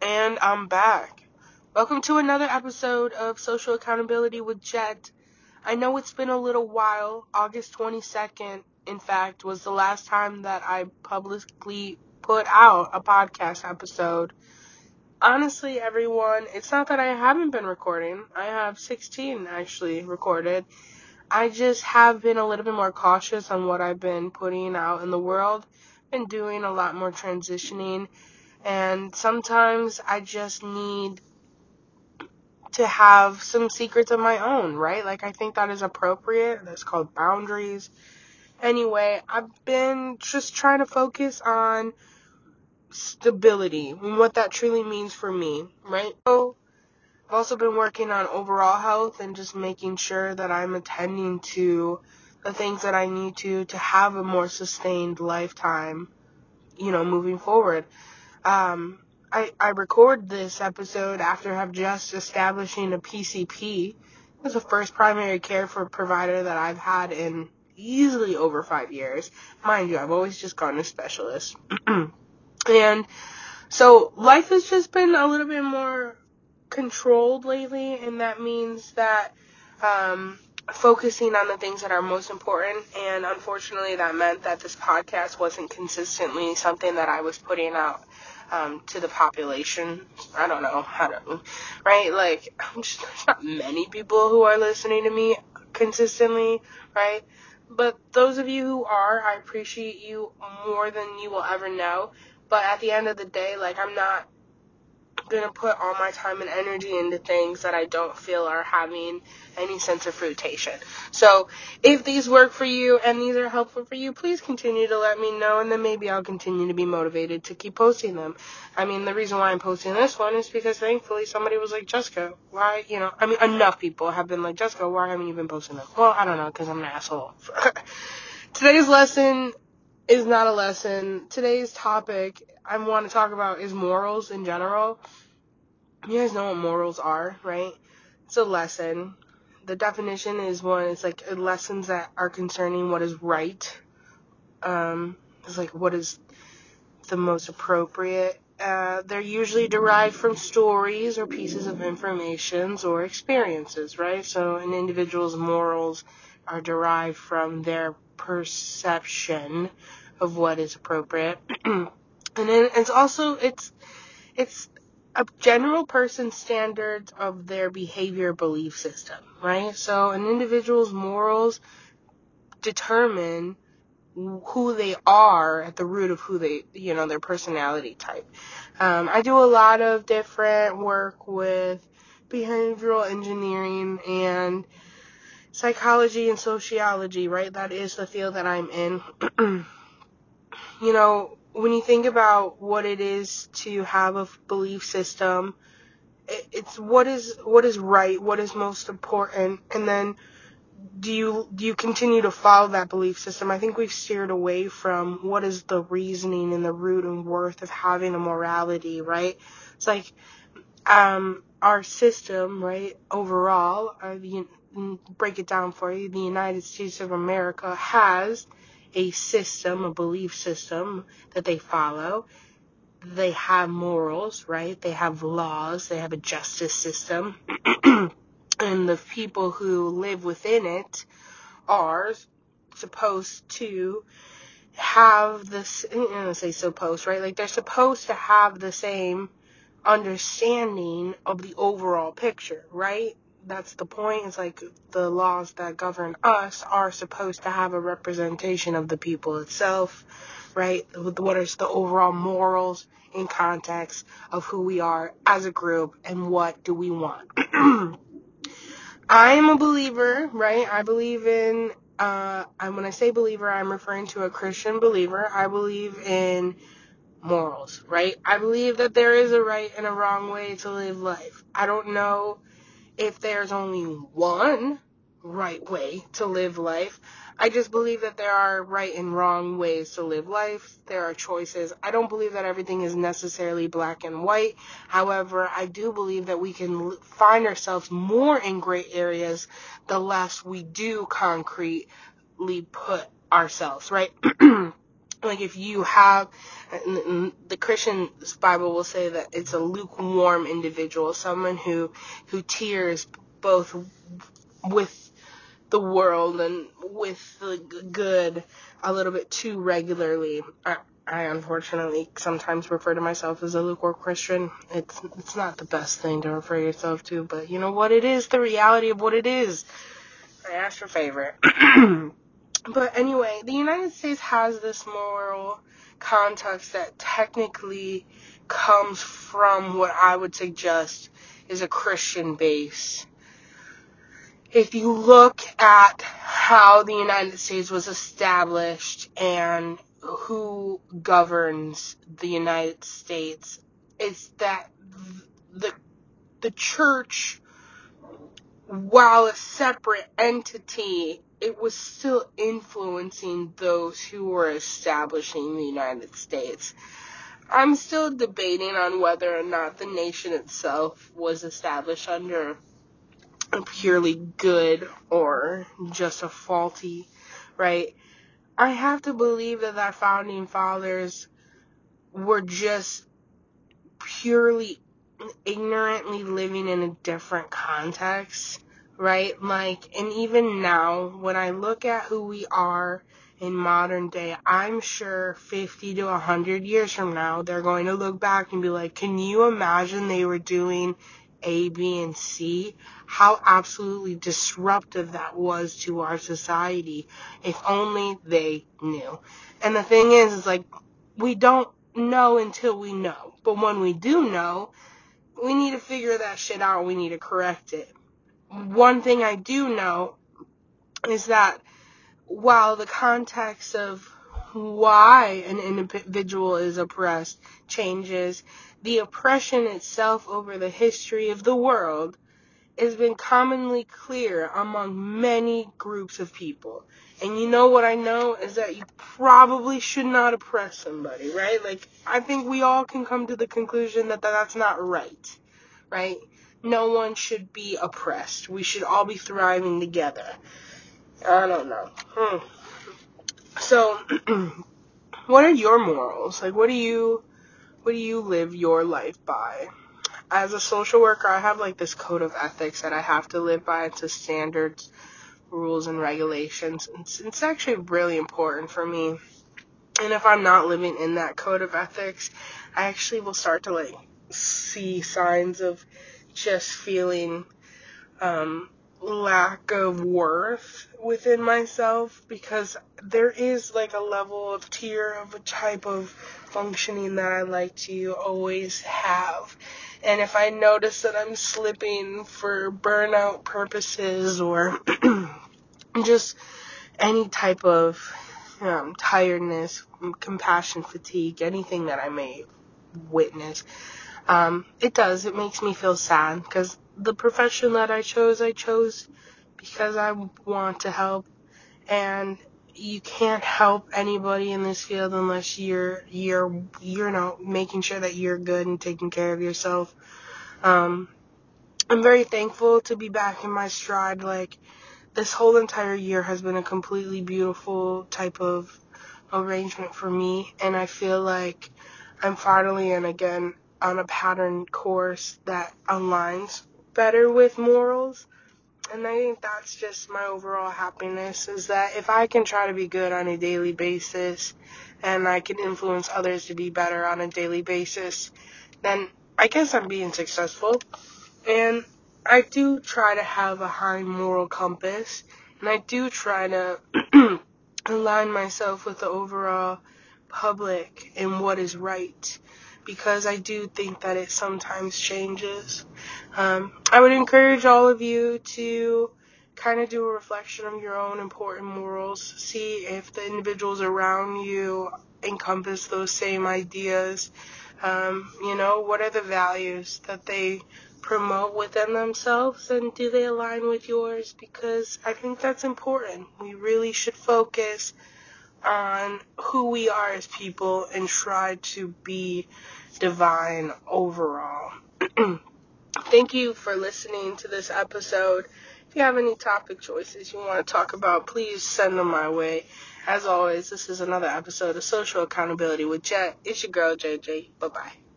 And I'm back. Welcome to another episode of Social Accountability with Jet. I know it's been a little while. August 22nd, in fact, was the last time that I publicly put out a podcast episode. Honestly, everyone, it's not that I haven't been recording. I have 16 actually recorded. I just have been a little bit more cautious on what I've been putting out in the world. Been doing a lot more transitioning and sometimes I just need to have some secrets of my own, right? Like, I think that is appropriate. That's called boundaries. Anyway, I've been just trying to focus on stability and what that truly means for me, right? So, I've also been working on overall health and just making sure that I'm attending to the things that I need to to have a more sustained lifetime, you know, moving forward. Um, I, I record this episode after have just establishing a PCP. It was the first primary care for provider that I've had in easily over five years. Mind you, I've always just gone to specialists. and so life has just been a little bit more controlled lately, and that means that um, focusing on the things that are most important. And unfortunately, that meant that this podcast wasn't consistently something that I was putting out um, to the population. I don't know how to, right? Like, just, there's not many people who are listening to me consistently, right? But those of you who are, I appreciate you more than you will ever know. But at the end of the day, like, I'm not gonna put all my time and energy into things that I don't feel are having any sense of fruition. So if these work for you and these are helpful for you, please continue to let me know and then maybe I'll continue to be motivated to keep posting them. I mean the reason why I'm posting this one is because thankfully somebody was like, Jessica, why you know I mean enough people have been like, Jessica, why haven't you been posting them? Well, I don't know, because I'm an asshole. Today's lesson is not a lesson. Today's topic I want to talk about is morals in general. You guys know what morals are, right? It's a lesson. The definition is one, it's like lessons that are concerning what is right. Um, it's like what is the most appropriate. Uh, they're usually derived from stories or pieces of information or experiences, right? So an individual's morals are derived from their perception of what is appropriate. and then it's also it's it's a general person's standards of their behavior belief system, right? So an individual's morals determine who they are at the root of who they, you know, their personality type. Um, I do a lot of different work with behavioral engineering and psychology and sociology, right? That is the field that I'm in. you know, when you think about what it is to have a belief system, it's what is what is right, what is most important, and then do you do you continue to follow that belief system? I think we've steered away from what is the reasoning and the root and worth of having a morality, right? It's like um, our system, right? Overall, uh, the, break it down for you. The United States of America has a system, a belief system that they follow. They have morals, right? They have laws. They have a justice system. and the people who live within it are supposed to have this, say supposed, right? Like they're supposed to have the same understanding of the overall picture, right? That's the point. It's like the laws that govern us are supposed to have a representation of the people itself, right? What is the overall morals in context of who we are as a group and what do we want? I'm a believer, right? I believe in, uh, and when I say believer, I'm referring to a Christian believer. I believe in morals, right? I believe that there is a right and a wrong way to live life. I don't know if there's only one right way to live life. I just believe that there are right and wrong ways to live life. There are choices. I don't believe that everything is necessarily black and white. However, I do believe that we can find ourselves more in gray areas the less we do concretely put ourselves, right? like if you have the Christian Bible will say that it's a lukewarm individual, someone who who tears both with the world and with the good a little bit too regularly. I, I unfortunately sometimes refer to myself as a lukewarm Christian. It's it's not the best thing to refer yourself to, but you know what it is, the reality of what it is. I asked for favor. but anyway, the United States has this moral context that technically comes from what I would suggest is a Christian base. If you look at how the United States was established and who governs the United States, it's that the the church, while a separate entity, it was still influencing those who were establishing the United States. I'm still debating on whether or not the nation itself was established under a purely good or just a faulty, right? I have to believe that our founding fathers were just purely ignorantly living in a different context, right? Like, and even now, when I look at who we are in modern day, I'm sure 50 to 100 years from now, they're going to look back and be like, can you imagine they were doing A, B, and C? How absolutely disruptive that was to our society. If only they knew. And the thing is, is like, we don't know until we know. But when we do know, we need to figure that shit out. We need to correct it. One thing I do know is that while the context of why an individual is oppressed changes, the oppression itself over the history of the world has been commonly clear among many groups of people. And you know what I know is that you probably should not oppress somebody, right? Like, I think we all can come to the conclusion that that's not right, right? No one should be oppressed. We should all be thriving together. I don't know. Hmm. So, what are your morals? Like, what do you, what do you live your life by? As a social worker, I have like this code of ethics that I have to live by. It's a standards, rules, and regulations. It's, it's actually really important for me. And if I'm not living in that code of ethics, I actually will start to like see signs of just feeling um, lack of worth within myself because there is like a level of tier of a type of functioning that I like to always have. And if I notice that I'm slipping for burnout purposes or just any type of um, tiredness, compassion fatigue, anything that I may witness, um, it does. It makes me feel sad because the profession that I chose, I chose because I want to help, and you can't help anybody in this field unless you're you're you know making sure that you're good and taking care of yourself. Um, I'm very thankful to be back in my stride. Like this whole entire year has been a completely beautiful type of arrangement for me, and I feel like I'm finally in again on a pattern course that aligns better with morals. And I think that's just my overall happiness is that if I can try to be good on a daily basis and I can influence others to be better on a daily basis, then I guess I'm being successful. And I do try to have a high moral compass and I do try to align myself with the overall public and what is right because I do think that it sometimes changes. Um, I would encourage all of you to kind of do a reflection of your own important morals, see if the individuals around you encompass those same ideas. Um, you know, what are the values that they promote within themselves and do they align with yours? Because I think that's important. We really should focus on who we are as people and try to be divine overall. Thank you for listening to this episode. If you have any topic choices you want to talk about, please send them my way As always, this is another episode of Social Accountability with Jet. It's your girl, JJ. Bye bye.